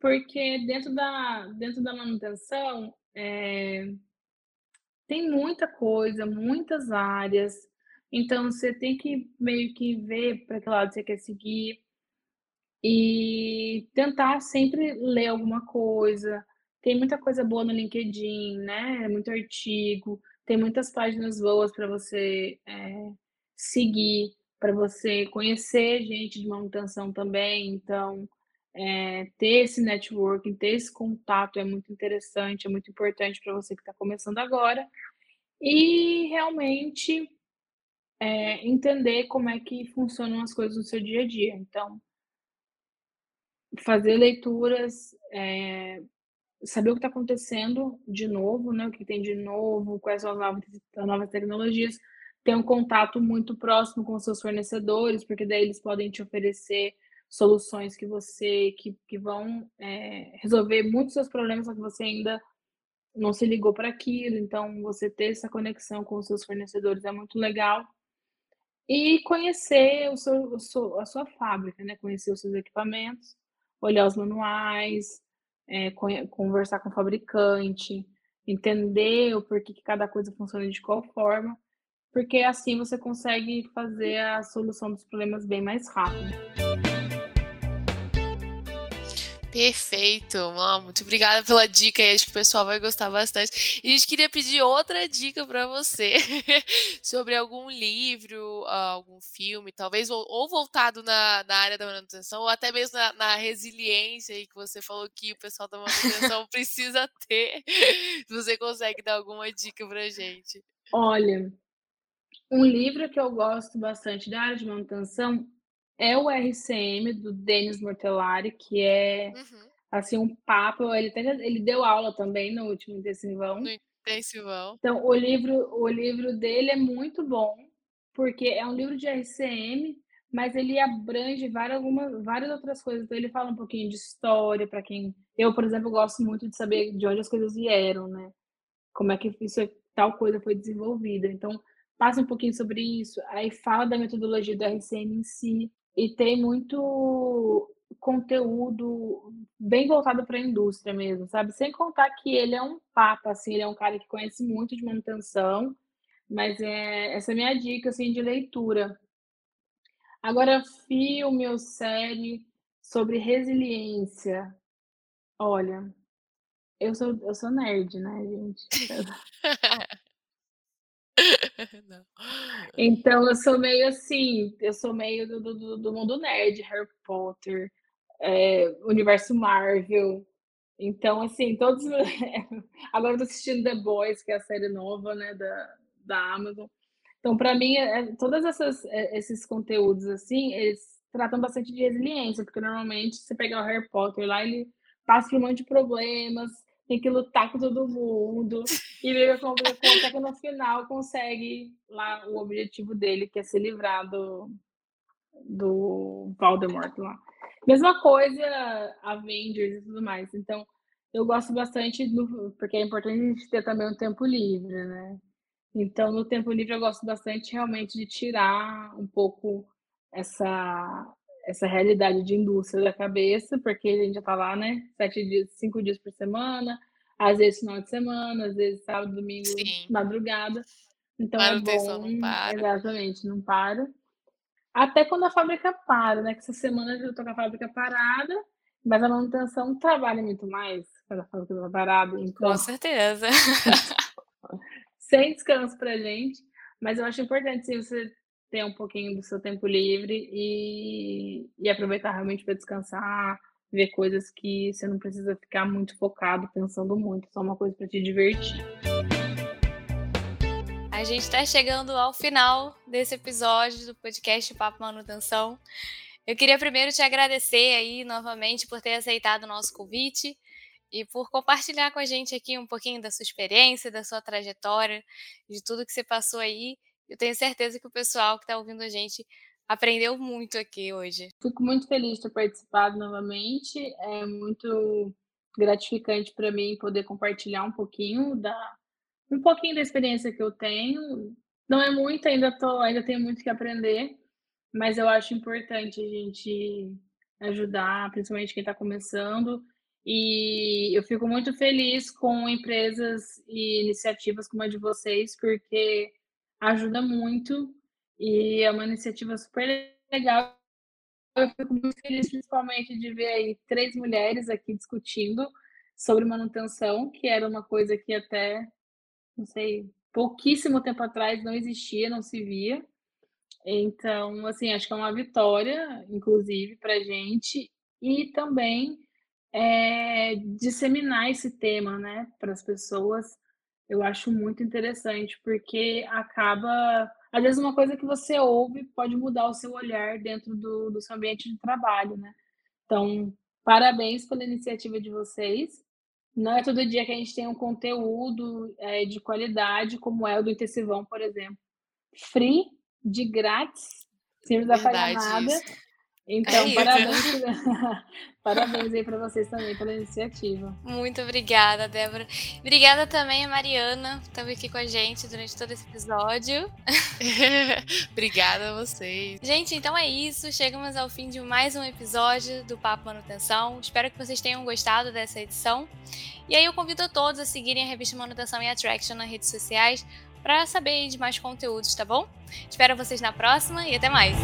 porque dentro da, dentro da manutenção é, tem muita coisa, muitas áreas, então você tem que meio que ver para que lado você quer seguir e tentar sempre ler alguma coisa. Tem muita coisa boa no LinkedIn, né? Muito artigo, tem muitas páginas boas para você é, seguir para você conhecer gente de manutenção também. Então, é, ter esse networking, ter esse contato é muito interessante, é muito importante para você que está começando agora. E realmente é, entender como é que funcionam as coisas no seu dia a dia. Então, fazer leituras, é, saber o que está acontecendo de novo, né? O que tem de novo, quais são as novas, as novas tecnologias ter um contato muito próximo com seus fornecedores, porque daí eles podem te oferecer soluções que você que, que vão é, resolver muitos seus problemas, só que você ainda não se ligou para aquilo. Então, você ter essa conexão com os seus fornecedores é muito legal. E conhecer o seu, o seu, a sua fábrica, né? Conhecer os seus equipamentos, olhar os manuais, é, conversar com o fabricante, entender o porquê que cada coisa funciona de qual forma, porque assim você consegue fazer a solução dos problemas bem mais rápido. Perfeito, Mano. Muito obrigada pela dica aí. Acho que o pessoal vai gostar bastante. E a gente queria pedir outra dica para você sobre algum livro, ah, algum filme, talvez, ou voltado na, na área da manutenção, ou até mesmo na, na resiliência aí que você falou que o pessoal da manutenção precisa ter. Se você consegue dar alguma dica pra gente. Olha, um livro que eu gosto bastante da área de manutenção é o RCM do Denis Mortellari, que é uhum. assim um papo. Ele, ele deu aula também no último intensivão. No intensivão. Então o livro, o livro dele é muito bom, porque é um livro de RCM, mas ele abrange várias, algumas, várias outras coisas. Então ele fala um pouquinho de história para quem. Eu, por exemplo, gosto muito de saber de onde as coisas vieram, né? Como é que isso, tal coisa foi desenvolvida. Então passa um pouquinho sobre isso, aí fala da metodologia do RCM em si e tem muito conteúdo bem voltado para a indústria mesmo, sabe? Sem contar que ele é um papa, assim, ele é um cara que conhece muito de manutenção, mas é essa é a minha dica assim de leitura. Agora filme ou série sobre resiliência. Olha, eu sou eu sou nerd, né, gente? Então eu sou meio assim, eu sou meio do, do, do mundo nerd, Harry Potter, é, universo Marvel. Então, assim, todos. Agora eu tô assistindo The Boys, que é a série nova, né, da, da Amazon. Então, para mim, é, todos é, esses conteúdos, assim, eles tratam bastante de resiliência, porque normalmente você pegar o Harry Potter lá, ele passa por um monte de problemas, tem que lutar com todo mundo. E ele conta que no final consegue lá o objetivo dele, que é se livrar do, do Voldemort lá. Mesma coisa, Avengers e tudo mais. Então, eu gosto bastante, do, porque é importante a gente ter também um tempo livre, né? Então, no tempo livre, eu gosto bastante realmente de tirar um pouco essa, essa realidade de indústria da cabeça, porque a gente já tá lá, né? Sete dias, cinco dias por semana, às vezes final de semana, às vezes sábado, domingo, Sim. madrugada. Então é bom. Não para. Exatamente, não para. Até quando a fábrica para, né? Que essa semana eu tô com a fábrica parada, mas a manutenção trabalha muito mais quando a fábrica está parada. Então... Com certeza. Sem descanso pra gente. Mas eu acho importante se você ter um pouquinho do seu tempo livre e, e aproveitar realmente para descansar, ver coisas que você não precisa ficar muito focado, pensando muito, só uma coisa para te divertir. A gente está chegando ao final desse episódio do podcast Papo Manutenção. Eu queria primeiro te agradecer aí novamente por ter aceitado o nosso convite e por compartilhar com a gente aqui um pouquinho da sua experiência, da sua trajetória, de tudo que você passou aí eu tenho certeza que o pessoal que está ouvindo a gente aprendeu muito aqui hoje. Fico muito feliz de ter participado novamente. É muito gratificante para mim poder compartilhar um pouquinho da um pouquinho da experiência que eu tenho. Não é muito, ainda tô, ainda tenho muito que aprender, mas eu acho importante a gente ajudar, principalmente quem está começando. E eu fico muito feliz com empresas e iniciativas como a de vocês, porque ajuda muito e é uma iniciativa super legal. Eu fico muito feliz, principalmente, de ver aí três mulheres aqui discutindo sobre manutenção, que era uma coisa que até, não sei, pouquíssimo tempo atrás não existia, não se via. Então, assim, acho que é uma vitória, inclusive, para a gente, e também é, disseminar esse tema, né, para as pessoas, eu acho muito interessante, porque acaba. Às vezes, uma coisa que você ouve pode mudar o seu olhar dentro do, do seu ambiente de trabalho, né? Então, parabéns pela iniciativa de vocês. Não é todo dia que a gente tem um conteúdo é, de qualidade, como é o do Intensivão, por exemplo. Free, de grátis, sem precisar pagar nada. Então, é parabéns, parabéns aí para vocês também pela iniciativa. Muito obrigada, Débora. Obrigada também a Mariana, que estava aqui com a gente durante todo esse episódio. obrigada a vocês. Gente, então é isso. Chegamos ao fim de mais um episódio do Papo Manutenção. Espero que vocês tenham gostado dessa edição. E aí eu convido a todos a seguirem a revista Manutenção e Attraction nas redes sociais para saber de mais conteúdos, tá bom? Espero vocês na próxima e até mais.